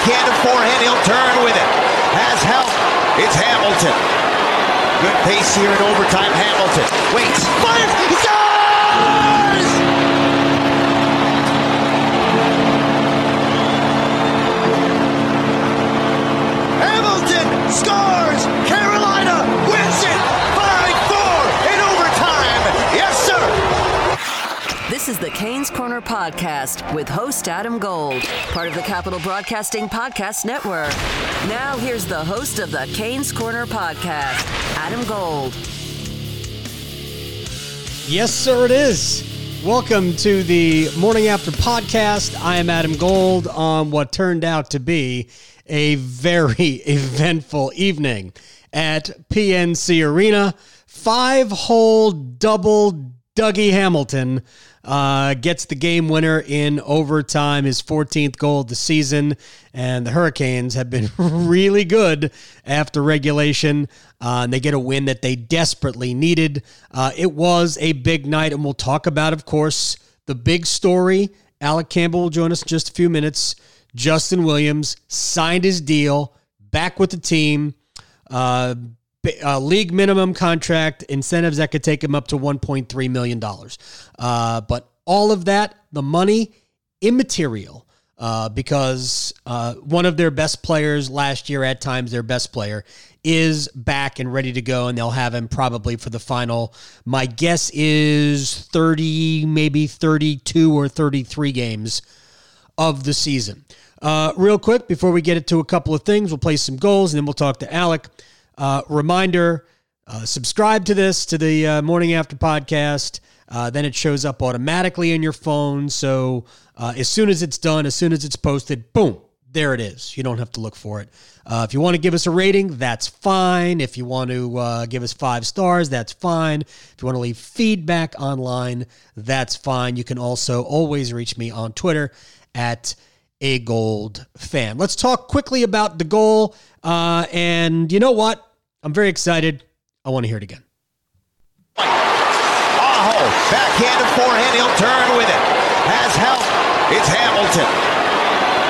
Backhand and forehand, he'll turn with it. Has help. It's Hamilton. Good pace here in overtime. Hamilton waits, fires, he scores! Hamilton scores! Is the Canes Corner Podcast with host Adam Gold, part of the Capital Broadcasting Podcast Network. Now, here's the host of the Canes Corner Podcast, Adam Gold. Yes, sir, it is. Welcome to the Morning After podcast. I am Adam Gold on what turned out to be a very eventful evening at PNC Arena. Five hole double Dougie Hamilton uh, gets the game winner in overtime, his 14th goal of the season. And the Hurricanes have been really good after regulation. Uh, and they get a win that they desperately needed. Uh, it was a big night, and we'll talk about, of course, the big story. Alec Campbell will join us in just a few minutes. Justin Williams signed his deal, back with the team. Uh, uh, league minimum contract incentives that could take him up to $1.3 million. Uh, but all of that, the money, immaterial. Uh, because uh, one of their best players last year, at times their best player, is back and ready to go, and they'll have him probably for the final. My guess is 30, maybe 32 or 33 games of the season. Uh, real quick, before we get into a couple of things, we'll play some goals and then we'll talk to Alec. Uh, reminder uh, subscribe to this, to the uh, Morning After podcast. Uh, then it shows up automatically in your phone. So uh, as soon as it's done, as soon as it's posted, boom, there it is. You don't have to look for it. Uh, if you want to give us a rating, that's fine. If you want to uh, give us five stars, that's fine. If you want to leave feedback online, that's fine. You can also always reach me on Twitter at a gold fan. Let's talk quickly about the goal. Uh, and you know what? I'm very excited. I want to hear it again. Aho, backhand and forehand, he'll turn with it. Has help. It's Hamilton.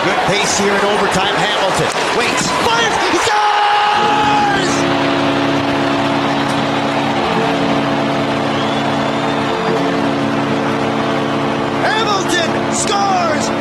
Good pace here in overtime. Hamilton waits, fires, he scores! Hamilton scores!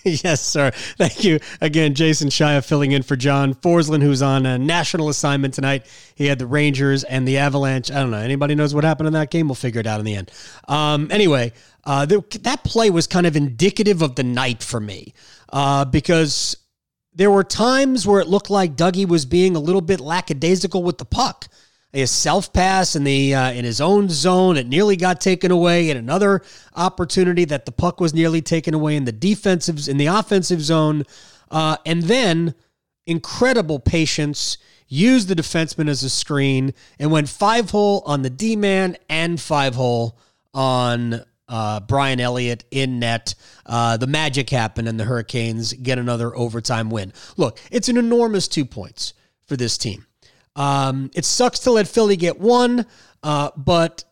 yes, sir. Thank you again, Jason Shaya filling in for John Forslund, who's on a national assignment tonight. He had the Rangers and the Avalanche. I don't know. Anybody knows what happened in that game? We'll figure it out in the end. Um, anyway, uh, the, that play was kind of indicative of the night for me uh, because there were times where it looked like Dougie was being a little bit lackadaisical with the puck a self pass in the uh, in his own zone. It nearly got taken away. And another opportunity that the puck was nearly taken away in the defensive in the offensive zone. Uh, and then incredible patience. Used the defenseman as a screen and went five hole on the D man and five hole on uh, Brian Elliott in net. Uh, the magic happened, and the Hurricanes get another overtime win. Look, it's an enormous two points for this team. Um, it sucks to let Philly get one, uh, but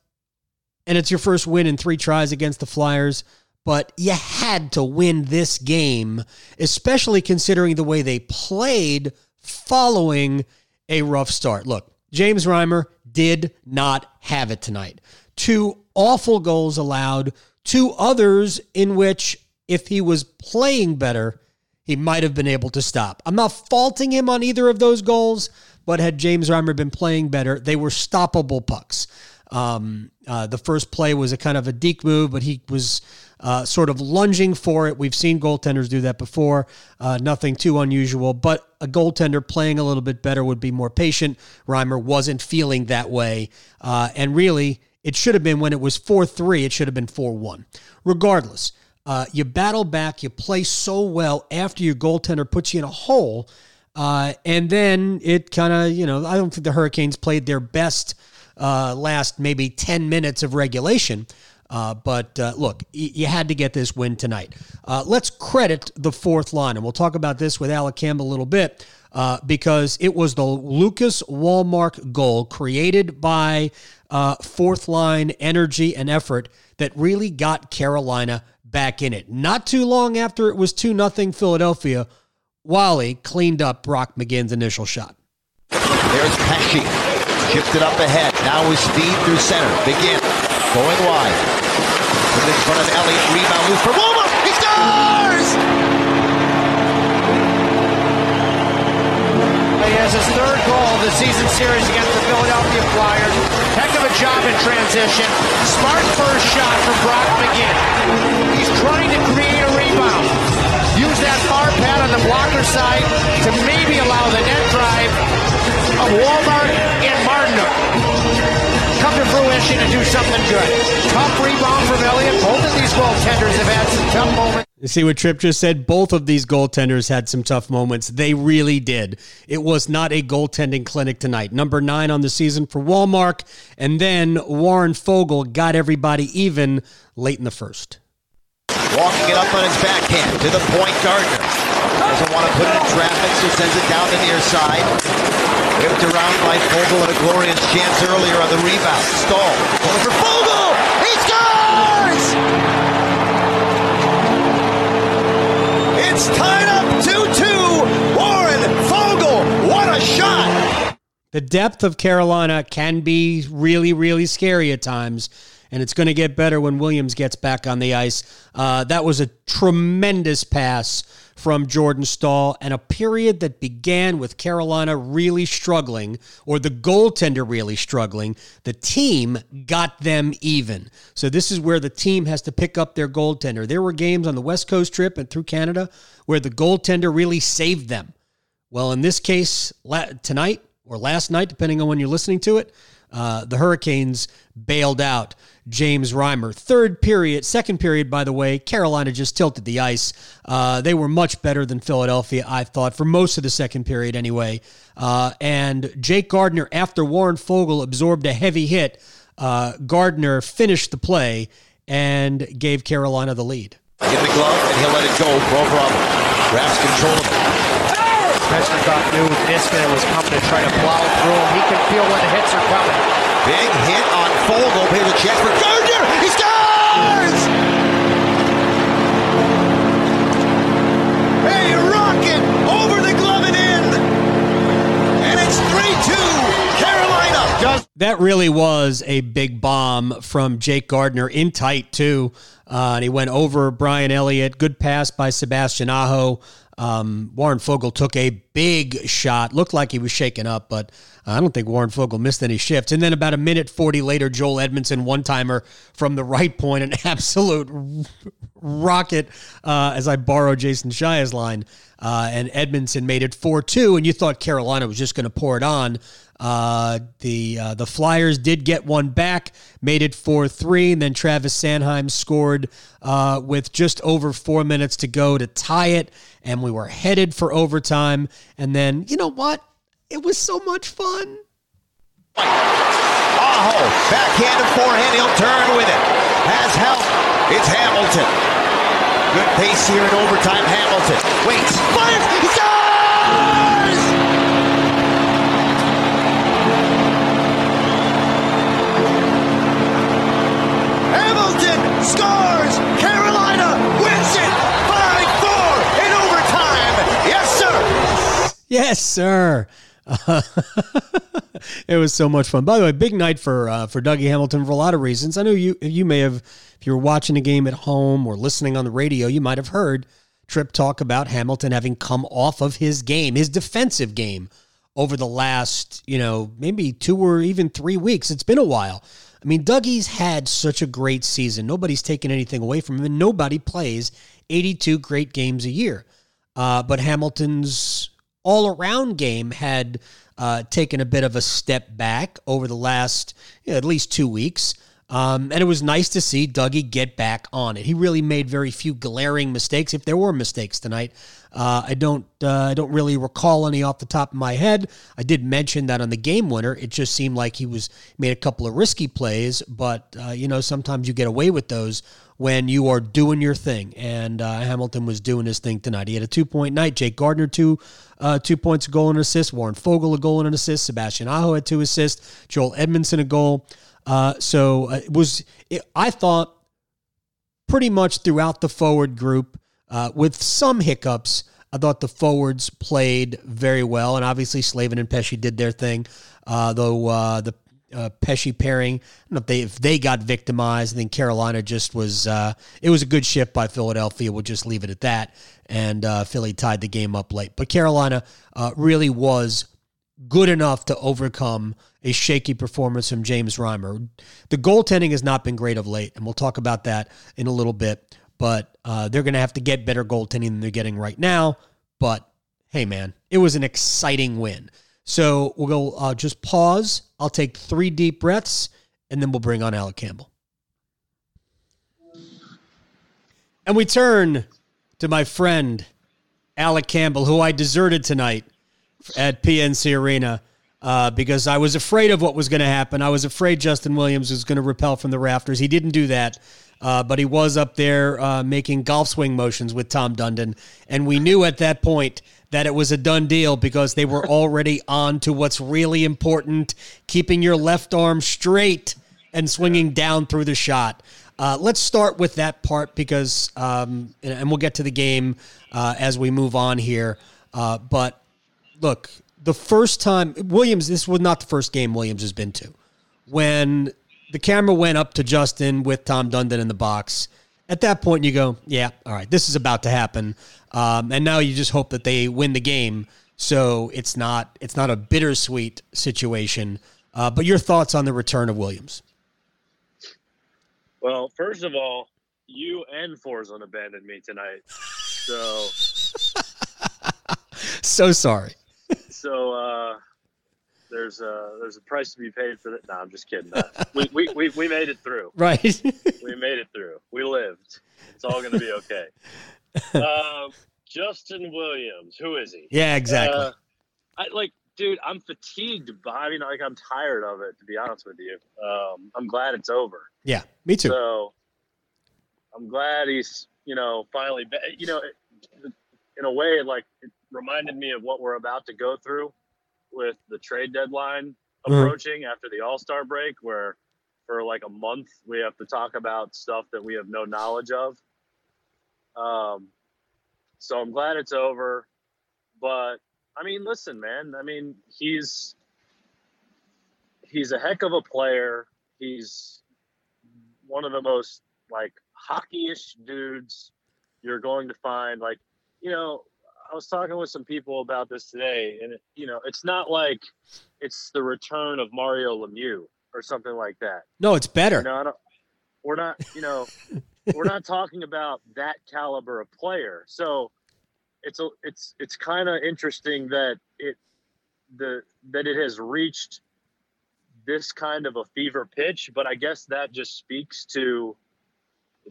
and it's your first win in three tries against the Flyers. But you had to win this game, especially considering the way they played following a rough start. Look, James Reimer did not have it tonight. Two awful goals allowed, two others in which, if he was playing better, he might have been able to stop. I'm not faulting him on either of those goals, but had James Reimer been playing better, they were stoppable pucks. Um, uh, the first play was a kind of a deke move, but he was uh, sort of lunging for it. We've seen goaltenders do that before. Uh, nothing too unusual, but a goaltender playing a little bit better would be more patient. Reimer wasn't feeling that way. Uh, and really, It should have been when it was 4 3, it should have been 4 1. Regardless, uh, you battle back, you play so well after your goaltender puts you in a hole. Uh, and then it kind of, you know, I don't think the Hurricanes played their best uh, last maybe 10 minutes of regulation. Uh, but uh, look, y- you had to get this win tonight. Uh, let's credit the fourth line, and we'll talk about this with Alec Campbell a little bit because it was the Lucas Wallmark goal created by fourth line energy and effort that really got Carolina back in it. Not too long after it was 2 0 Philadelphia, Wally cleaned up Brock McGinn's initial shot. There's Pesce. Shifted up ahead. Now with speed through center. Begin. Going wide. Put it in front of Elliott. Rebound loose for Wallmark. He scores! He has his third goal of the season series against the Philadelphia Flyers. Heck of a job in transition. Smart first shot from Brock McGinn. He's trying to create a rebound. That far pad on the blocker side to maybe allow the net drive of Wallmark and Martinook come to fruition and do something good. Tough rebound from Elliott. Both of these goaltenders have had some tough moments. You see what Tripp just said? Both of these goaltenders had some tough moments. They really did. It was not a goaltending clinic tonight. Number nine on the season for Wallmark. And then Warren Foegele got everybody even late in the first. Walking it up on his backhand to the point. Gardiner doesn't want to put it in traffic, so sends it down the near side. Whipped around by Foegele at a glorious chance earlier on the rebound. Stall. For Foegele! He scores! It's tied up 2-2. Warren Foegele, what a shot! The depth of Carolina can be really, really scary at times, and it's going to get better when Williams gets back on the ice. Uh, that was a tremendous pass from Jordan Staal, and a period that began with Carolina really struggling, or the goaltender really struggling. The team got them even. So, this is where the team has to pick up their goaltender. There were games on the West Coast trip and through Canada where the goaltender really saved them. Well, in this case, tonight or last night, depending on when you're listening to it, uh, the Hurricanes bailed out James Reimer. Third period, second period, by the way, Carolina just tilted the ice. Uh, they were much better than Philadelphia, I thought, for most of the second period anyway. Uh, and Jake Gardiner, after Warren Foegele absorbed a heavy hit, uh, Gardiner finished the play and gave Carolina the lead. In the glove, and he'll let it go. Provorov grabs control of it. Vestergaard knew Niskanen was coming to try to plow through him. He can feel when the hits are coming. Big hit on Foegele. Here's a chance for Gardiner. He scores! Hey, rocket over the glove and in. And it's 3-2 Carolina. Does That really was a big bomb from Jake Gardiner in tight, too. Uh, and he went over Brian Elliott. Good pass by Sebastian Aho. Um, Warren Foegele took a big shot. Looked like he was shaken up, but I don't think Warren Foegele missed any shifts. And then about a minute 40 later, Joel Edmundson one timer from the right point, an absolute rocket, uh, as I borrow Jason Shaya's line. Uh, and Edmundson made it 4 2, and you thought Carolina was just going to pour it on. Uh, the uh, the Flyers did get one back, made it 4 3, and then Travis Sanheim scored uh, with just over four minutes to go to tie it, and we were headed for overtime. And then, you know what? It was so much fun. Aho, backhanded forehand. He'll turn with it. Has help. It's Hamilton. Good pace here in overtime. Hamilton waits, fires, he scores! Hamilton scores! Carolina wins it 5-4 in overtime. Yes, sir. Yes, sir. it was so much fun. By the way, big night for uh, for Dougie Hamilton for a lot of reasons. I know you you may have, if you were watching a game at home or listening on the radio, you might have heard Tripp talk about Hamilton having come off of his game, his defensive game, over the last you know maybe two or even three weeks. It's been a while. I mean, Dougie's had such a great season. Nobody's taken anything away from him, and nobody plays 82 great games a year. Uh, but Hamilton's all around game had uh, taken a bit of a step back over the last you know, at least two weeks. Um, and it was nice to see Dougie get back on it. He really made very few glaring mistakes, if there were mistakes tonight. Uh, I don't, uh, I don't really recall any off the top of my head. I did mention that on the game winner, it just seemed like he was made a couple of risky plays, but uh, you know sometimes you get away with those when you are doing your thing. And uh, Hamilton was doing his thing tonight. He had a two point night. Jake Gardiner two uh, two points, a goal and an assist. Warren Foegele a goal and an assist. Sebastian Aho had two assists. Joel Edmundson, a goal. Uh, so uh, it was, it, I thought, pretty much throughout the forward group, uh, with some hiccups. I thought the forwards played very well, and obviously Slavin and Pesce did their thing. Uh, though uh, the uh, Pesce pairing, I don't know if they if they got victimized. I think Carolina just was. Uh, it was a good shift by Philadelphia. We'll just leave it at that. And uh, Philly tied the game up late, but Carolina uh, really was good enough to overcome a shaky performance from James Reimer. The goaltending has not been great of late, and we'll talk about that in a little bit. But uh, they're going to have to get better goaltending than they're getting right now. But hey, man, it was an exciting win. So we'll go uh, just pause. I'll take three deep breaths, and then we'll bring on Alec Campbell. And we turn to my friend Alec Campbell, who I deserted tonight at PNC Arena uh, because I was afraid of what was going to happen. I was afraid Justin Williams was going to repel from the rafters. He didn't do that, uh, but he was up there uh, making golf swing motions with Tom Dundon. And we knew at that point that it was a done deal because they were already on to what's really important keeping your left arm straight and swinging down through the shot. Uh, let's start with that part because, um, and, and, we'll get to the game uh, as we move on here. Uh, but look, the first time Williams, this was not the first game Williams has been to. When the camera went up to Justin with Tom Dundon in the box, at that point you go, yeah, all right, this is about to happen. Um, and now you just hope that they win the game, so it's not it's not a bittersweet situation. Uh, but your thoughts on the return of Williams? Well, first of all, you and Forslund abandoned me tonight, so so sorry so uh, there's a there's a price to be paid for that. No, I'm just kidding. Uh, we, we, we we made it through. Right. we made it through. We lived. It's all going to be okay. Uh, Justin Williams. Who is he? Yeah, exactly. Uh, I like, dude. I'm fatigued. By, I mean, like, I'm tired of it. To be honest with you, um, I'm glad it's over. Yeah, me too. So I'm glad he's you know finally. You know, in a way, like it, reminded me of what we're about to go through with the trade deadline mm-hmm. approaching mm-hmm. after the All Star break, where for like a month we have to talk about stuff that we have no knowledge of. Um, so I'm glad it's over, but I mean, listen, man. I mean, he's he's a heck of a player. He's one of the most like hockeyish dudes you're going to find. Like, you know, I was talking with some people about this today, and you know, it's not like it's the return of Mario Lemieux or something like that. No, it's better. You know, we're not, you know, we're not talking about that caliber of player. So it's a, it's, it's kind of interesting that it, the that it has reached this kind of a fever pitch. But I guess that just speaks to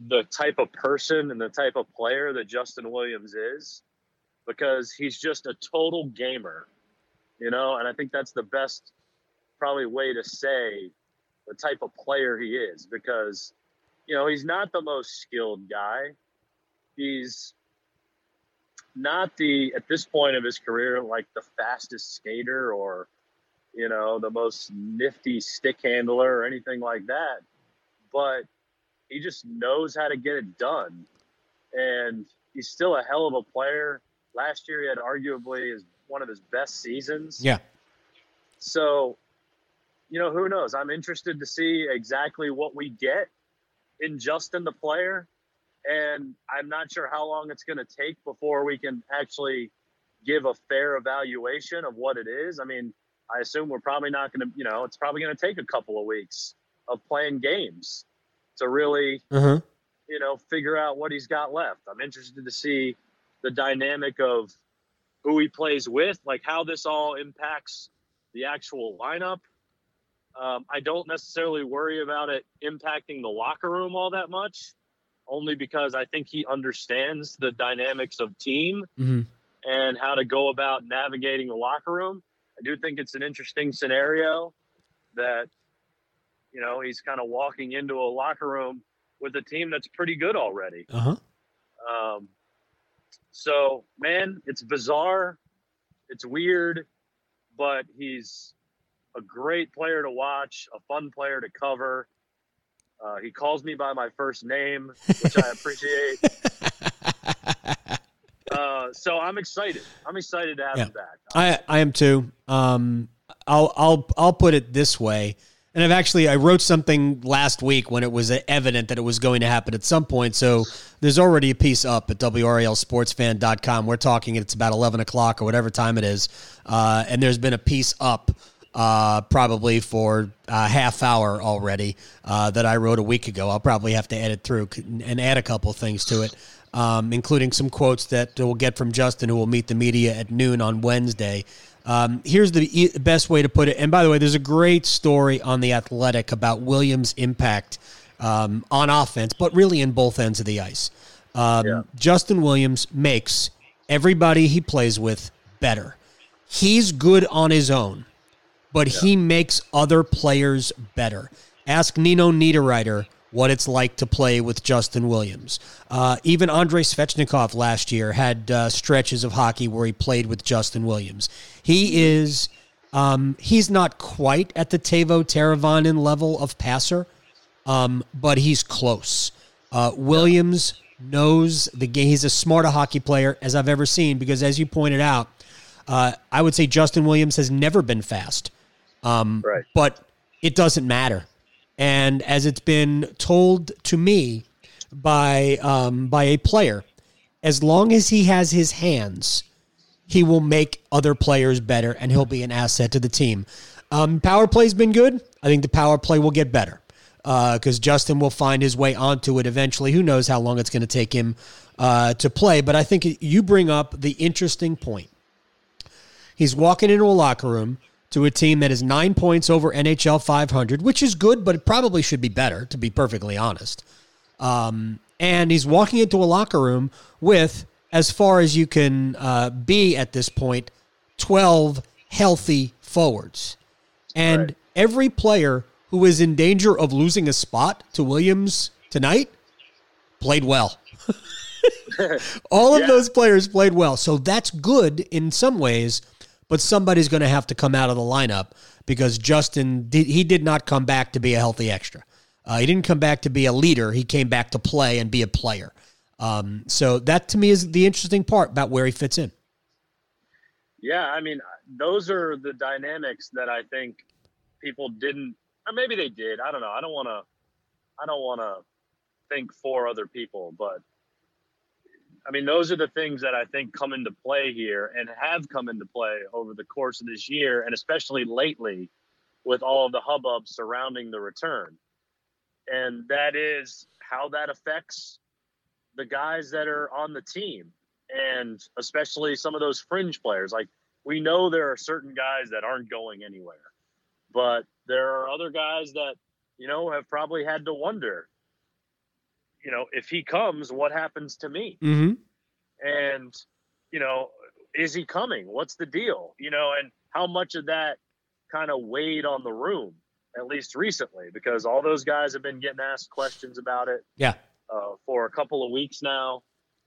the type of person and the type of player that Justin Williams is because he's just a total gamer, you know, and I think that's the best probably way to say the type of player he is because you know, he's not the most skilled guy. He's not the at this point of his career like the fastest skater or you know, the most nifty stick handler or anything like that. But he just knows how to get it done. And he's still a hell of a player. Last year, he had arguably his one of his best seasons. Yeah. So, you know, who knows? I'm interested to see exactly what we get in Justin the player, and I'm not sure how long it's going to take before we can actually give a fair evaluation of what it is. I mean, I assume we're probably not going to, you know, it's probably going to take a couple of weeks of playing games to really, uh-huh. you know, figure out what he's got left. I'm interested to see the dynamic of who he plays with, like how this all impacts the actual lineup. Um, I don't necessarily worry about it impacting the locker room all that much, only because I think he understands the dynamics of team Mhm. and how to go about navigating the locker room. I do think it's an interesting scenario that, you know, he's kind of walking into a locker room with a team that's pretty good already. Uh huh. Um, so, man, it's bizarre. It's weird, but he's a great player to watch, a fun player to cover. Uh, he calls me by my first name, which I appreciate. Uh, so I'm excited. I'm excited to have Yeah. him back. I I am too. Um, I'll I'll I'll put it this way, and I've actually I wrote something last week when it was evident that it was going to happen at some point. So there's already a piece up at WRALSportsFan.com. We're talking it's about eleven o'clock or whatever time it is, uh, and there's been a piece up. Uh, probably for a half hour already uh, that I wrote a week ago. I'll probably have to edit through and add a couple things to it um, including some quotes that we'll get from Justin, who will meet the media at noon on Wednesday. Um, here's the e- best way to put it. And by the way, there's a great story on The Athletic about Williams' impact um, on offense, but really in both ends of the ice. Um, Justin Williams makes everybody he plays with better. He's good on his own, but he makes other players better. Ask Nino Niederreiter what it's like to play with Justin Williams. Uh, even Andrei Svechnikov last year had uh, stretches of hockey where he played with Justin Williams. He is, um, he's not quite at the Teuvo Teravainen level of passer, um, but he's close. Uh, Williams knows the game. He's as smart a hockey player as I've ever seen because, as you pointed out, uh, I would say Justin Williams has never been fast. Um, Right. But it doesn't matter. And as it's been told to me by um, by a player, as long as he has his hands, he will make other players better, and he'll be an asset to the team. Um, power play's been good. I think the power play will get better because Justin will find his way onto it eventually. Who knows how long it's going to take him uh, to play? But I think you bring up the interesting point. He's walking into a locker room to a team that is nine points over NHL 500, which is good, but it probably should be better, to be perfectly honest. Um, and he's walking into a locker room with, as far as you can uh, be at this point, 12 healthy forwards. And Right. every player who is in danger of losing a spot to Williams tonight played well. All of Yeah. those players played well. So that's good in some ways, but somebody's going to have to come out of the lineup because Justin did, he did not come back to be a healthy extra. Uh, he didn't come back to be a leader. He came back to play and be a player. Um, so that to me is the interesting part about where he fits in. Yeah, I mean, those are the dynamics that I think people didn't, or maybe they did. I don't know. I don't want to, I don't want to think for other people, but I mean, those are the things that I think come into play here and have come into play over the course of this year, and especially lately with all of the hubbub surrounding the return. And that is how that affects the guys that are on the team and especially some of those fringe players. Like we know there are certain guys that aren't going anywhere, but there are other guys that, you know, have probably had to wonder, you know, if he comes, what happens to me? Mm-hmm. and you know is he coming what's the deal you know and how much of that kind of weighed on the room at least recently because all those guys have been getting asked questions about it Yeah. uh, for a couple of weeks now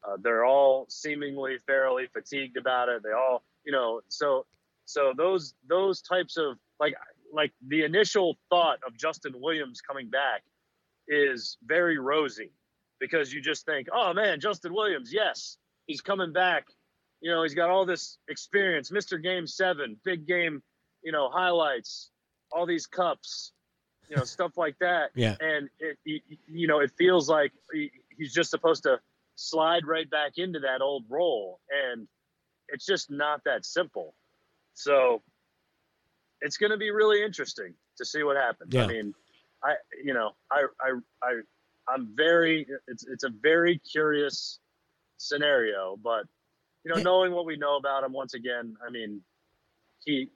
uh, they're all seemingly fairly fatigued about it they all you know so so those those types of like like the initial thought of justin williams coming back is very rosy because you just think oh man justin williams yes he's coming back. You know, he's got all this experience, Mr. Game Seven, big game, you know, highlights, all these cups, you know, stuff like that. Yeah. And it, you know, it feels like he's just supposed to slide right back into that old role, and it's just not that simple. So it's going to be really interesting to see what happens. Yeah. I mean, I, you know, I, I, I, I'm very, it's, it's a very curious scenario, but you know, knowing what we know about him once again, I mean, he,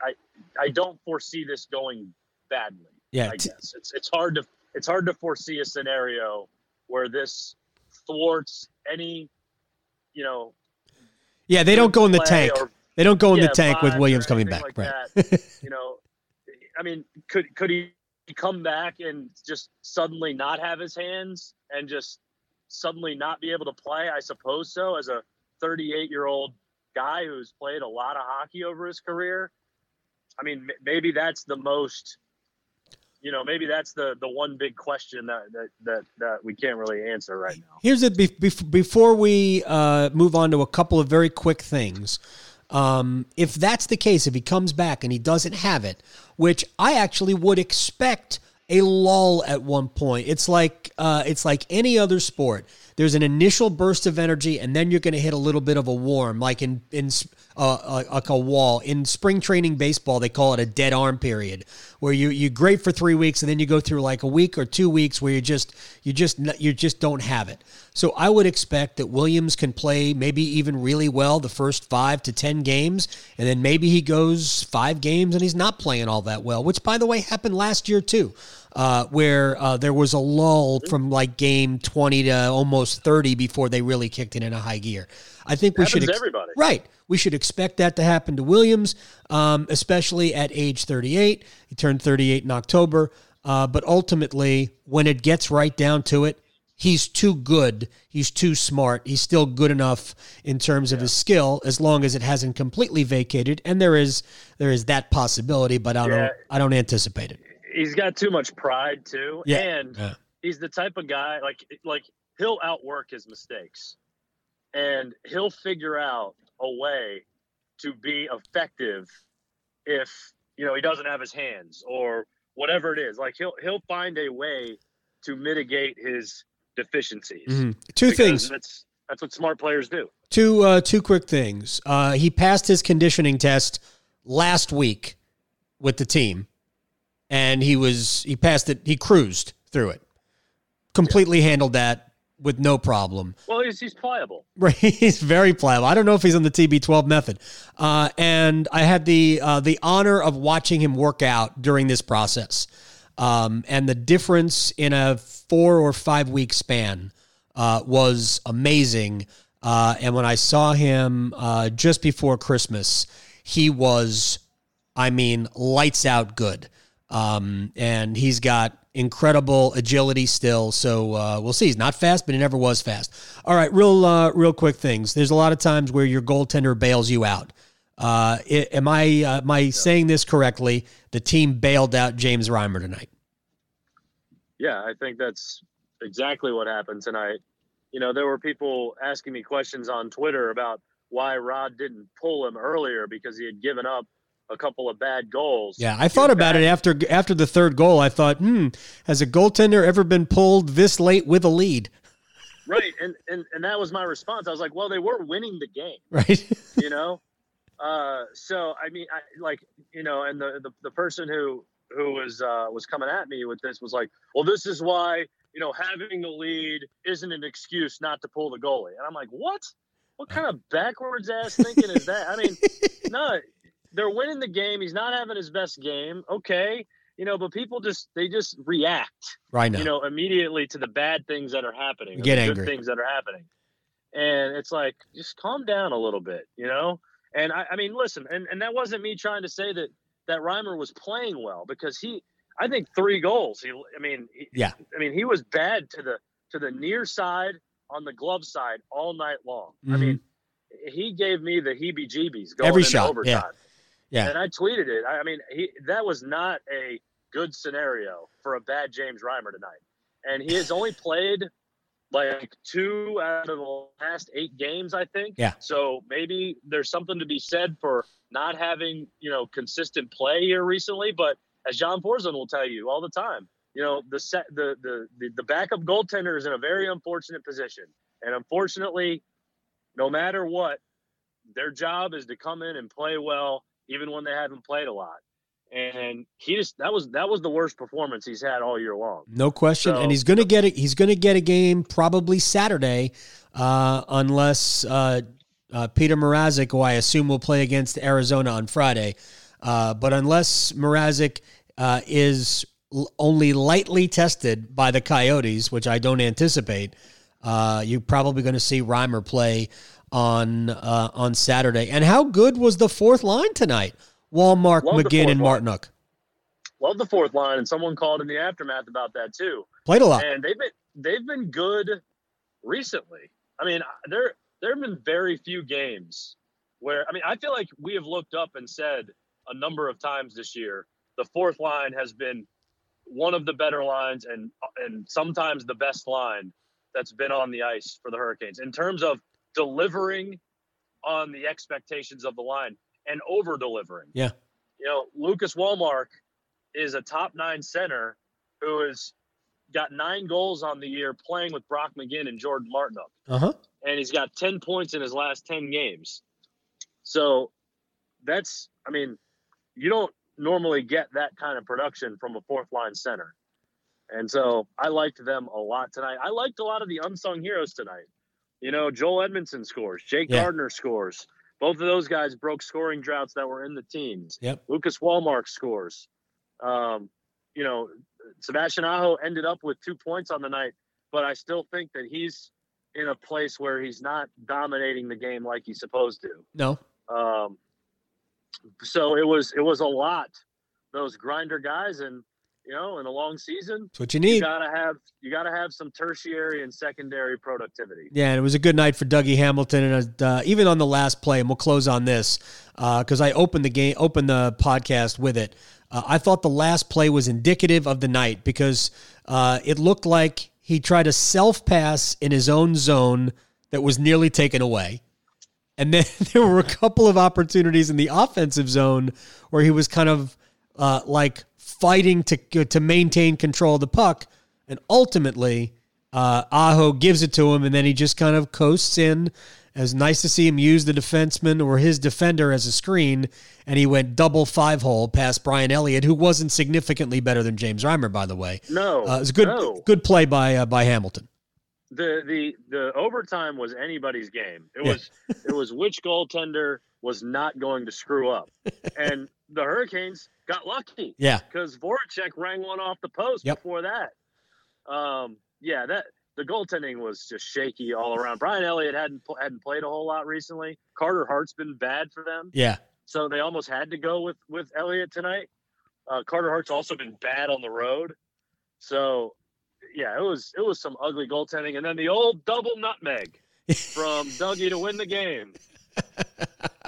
I, I don't foresee this going badly. Yeah, I guess it's it's hard to it's hard to foresee a scenario where this thwarts any, you know, yeah. They don't go in the tank. or- They don't go in yeah, the tank with Williams coming back. like right. that. you know, I mean, could could he come back and just suddenly not have his hands and just suddenly not be able to play? I suppose so. As a 38 year old guy who's played a lot of hockey over his career, I mean, maybe that's the most. You know, maybe that's the the one big question that that that, that we can't really answer right now. Here's it. Be- bef- before we uh, move on to a couple of very quick things, um, if that's the case, if he comes back and he doesn't have it, which I actually would expect a lull at one point. It's like uh, it's like any other sport. There's an initial burst of energy, and then you're going to hit a little bit of a warm, like in in uh, like a wall. In spring training baseball, they call it a dead arm period, where you you great for three weeks, and then you go through like a week or two weeks where you just you just you just don't have it. So I would expect that Williams can play maybe even really well the first five to ten games, and then maybe he goes five games and he's not playing all that well, which by the way happened last year too uh, where uh, there was a lull from like game 20 to almost 30 before they really kicked it in a high gear. I think we should to everybody. right. We should expect that to happen to Williams, um, especially at age 38. He turned 38 in October, uh, but ultimately, when it gets right down to it, he's too good. He's too smart. He's still good enough in terms of his skill, as long as it hasn't completely vacated. And there is there is that possibility, but I don't Yeah. I don't anticipate it. He's got too much pride too, Yeah. and Yeah. he's the type of guy like like he'll outwork his mistakes and he'll figure out a way to be effective if you know he doesn't have his hands or whatever it is like he'll he'll find a way to mitigate his deficiencies Mhm. Two things. that's that's what smart players do Two uh, two quick things. Uh, he passed his conditioning test last week with the team, and he was he passed it. He cruised through it, completely handled that with no problem. well he's, he's pliable Right, he's very pliable. I don't know if he's on the TB12 method. Uh, and I had the uh, the honor of watching him work out during this process, um, and the difference in a four or five week span uh, was amazing. Uh, and when I saw him uh, just before Christmas, he was, I mean, lights out good. Um, and he's got incredible agility still. So uh, we'll see. He's not fast, but he never was fast. All right, real uh, real quick things. There's a lot of times where your goaltender bails you out. Uh, i- am I uh, am I saying this correctly? The team bailed out James Reimer tonight. Yeah, I think that's exactly what happened tonight. You know, there were people asking me questions on Twitter about why Rod didn't pull him earlier because he had given up a couple of bad goals. Yeah, I thought about it after after the third goal. I thought, hmm, has a goaltender ever been pulled this late with a lead? Right, and, and and that was my response. I was like, well, they were winning the game, Right? you know. uh, so I mean, I like you know, and the the, the person who who was uh, was coming at me with this was like, well, this is why you know having the lead isn't an excuse not to pull the goalie, and I'm like, what? What kind of backwards ass thinking is that? I mean, no, they're winning the game. He's not having his best game. Okay, you know, but people just they just react right now. you know, immediately to the bad things that are happening, Get the angry. good things that are happening. And it's like, just calm down a little bit, you know? And I, I mean, listen, and, and that wasn't me trying to say that that Reimer was playing well because he, I think three goals. He, I mean, he, Yeah. I mean, he was bad to the to the near side on the glove side all night long. I Mhm. mean, he gave me the heebie-jeebies going Every shot, overtime. yeah. And I tweeted it. I I mean, he that was not a good scenario for a bad James Reimer tonight. And he has only played like two out of the last eight games, I think. Yeah. So maybe there's something to be said for not having, you know, consistent play here recently. But as John Forslund will tell you all the time, you know, the set the the the, the backup goaltender is in a very unfortunate position. And unfortunately, no matter what, their job is to come in and play well, even when they haven't played a lot. And he just that was that was the worst performance he's had all year long. No question, So- and he's going to get it. He's going to get a game probably Saturday, uh, unless uh, uh, Petr Mrazek, who I assume will play against Arizona on Friday. Uh, but unless Mrazek uh, is l- only lightly tested by the Coyotes, which I don't anticipate, uh, you're probably going to see Reimer play on uh, on Saturday. And how good was the fourth line tonight? Wallmark, Love McGinn, and line. Martinook Love the fourth line, and someone called in the aftermath about that too. played a lot. and they've been they've been good recently. I mean, there there have been very few games where I mean, I feel like we have looked up and said a number of times this year the fourth line has been one of the better lines and and sometimes the best line that's been on the ice for the Hurricanes in terms of delivering on the expectations of the line and over delivering. Yeah. You know, Lucas Wallmark is a top nine center who has got nine goals on the year playing with Brock McGinn and Jordan Martinook. Uh huh. And he's got 10 points in his last 10 games. So that's, I mean, you don't normally get that kind of production from a fourth line center. And so I liked them a lot tonight. I liked a lot of the unsung heroes tonight. You know, Joel Edmundson scores, Jake Yeah. Gardiner scores. Both of those guys broke scoring droughts that were in the teams. Yep. Lucas Wallmark scores. Um, you know, Sebastian Aho ended up with two points on the night, but I still think that he's in a place where he's not dominating the game like he's supposed to. No. Um, so it was it was a lot. Those grinder guys, and you know, in a long season, That's what you need. you gotta have you gotta have some tertiary and secondary productivity. Yeah, and it was a good night for Dougie Hamilton, and uh, even on the last play, and we'll close on this because I opened the game, opened the podcast with it. Uh, I thought the last play was indicative of the night because uh, it looked like he tried a self pass in his own zone that was nearly taken away. And then there were a couple of opportunities in the offensive zone where he was kind of uh, like fighting to to maintain control of the puck, and ultimately uh, Aho gives it to him, and then he just kind of coasts in. It was nice to see him use the defenseman or his defender as a screen, and he went double five hole past Brian Elliott, who wasn't significantly better than James Reimer, by the way. No, Uh, it was a good no. good play by uh, by Hamilton. the the the overtime was anybody's game. It Yeah. was it was which goaltender was not going to screw up, and the Hurricanes got lucky Yeah, because Voracek rang one off the post Yep. before that. Um, yeah, that the goaltending was just shaky all around. Brian Elliott hadn't hadn't played a whole lot recently. Carter Hart's been bad for them, yeah. so they almost had to go with with Elliott tonight. Uh, Carter Hart's also been bad on the road, so yeah, it was it was some ugly goaltending, and then the old double nutmeg from Dougie to win the game.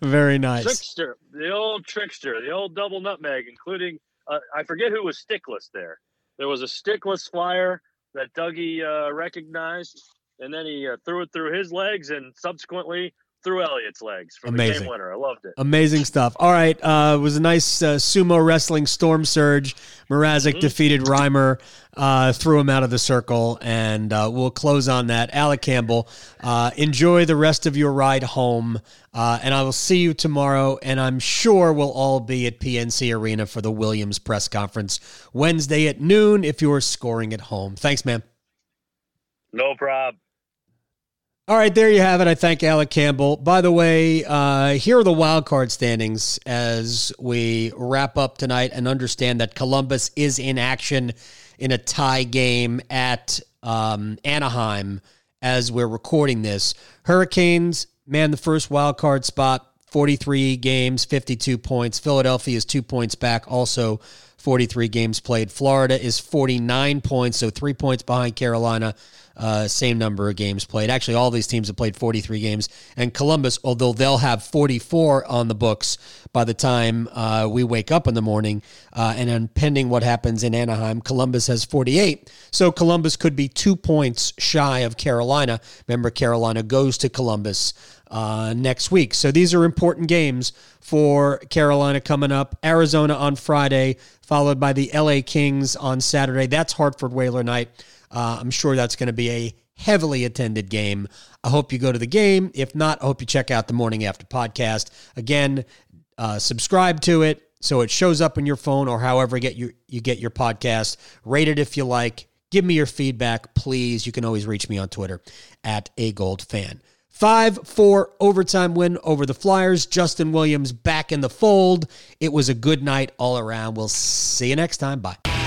Very nice. Trickster, the old trickster, the old double nutmeg, including uh, I forget who was stickless there. There was a stickless flyer that Dougie uh, recognized, and then he uh, threw it through his legs, and subsequently through Elliott's legs for the Amazing. game winner. I loved it. Amazing stuff. All right. Uh, it was a nice uh, sumo wrestling storm surge. Mrazek defeated Reimer, uh, threw him out of the circle, and uh, we'll close on that. Alec Campbell, uh, enjoy the rest of your ride home, uh, and I will see you tomorrow. And I'm sure we'll all be at PNC Arena for the Williams press conference Wednesday at noon if you're scoring at home. Thanks, man. No problem. All right, there you have it. I thank Alec Campbell. By the way, uh, here are the wild card standings as we wrap up tonight and understand that Columbus is in action in a tie game at um, Anaheim as we're recording this. Hurricanes man the first wild card spot, 43 games, 52 points. Philadelphia is two points back, also 43 games played. Florida is 49 points, so three points behind Carolina. Uh, same number of games played. Actually, all these teams have played 43 games. And Columbus, although they'll have 44 on the books by the time uh, we wake up in the morning, uh, and then pending what happens in Anaheim, Columbus has 48. So Columbus could be two points shy of Carolina. Remember, Carolina goes to Columbus uh, next week. So these are important games for Carolina coming up. Arizona on Friday, followed by the LA Kings on Saturday. That's Hartford Whaler night. Uh, I'm sure that's going to be a heavily attended game. I hope you go to the game. If not, I hope you check out the Morning After podcast. Again, uh, subscribe to it so it shows up in your phone or however get your, you get your podcast. Rate it if you like. Give me your feedback, please. You can always reach me on Twitter at a gold fan. 5 4 overtime win over the Flyers. Justin Williams back in the fold. It was a good night all around. We'll see you next time. Bye.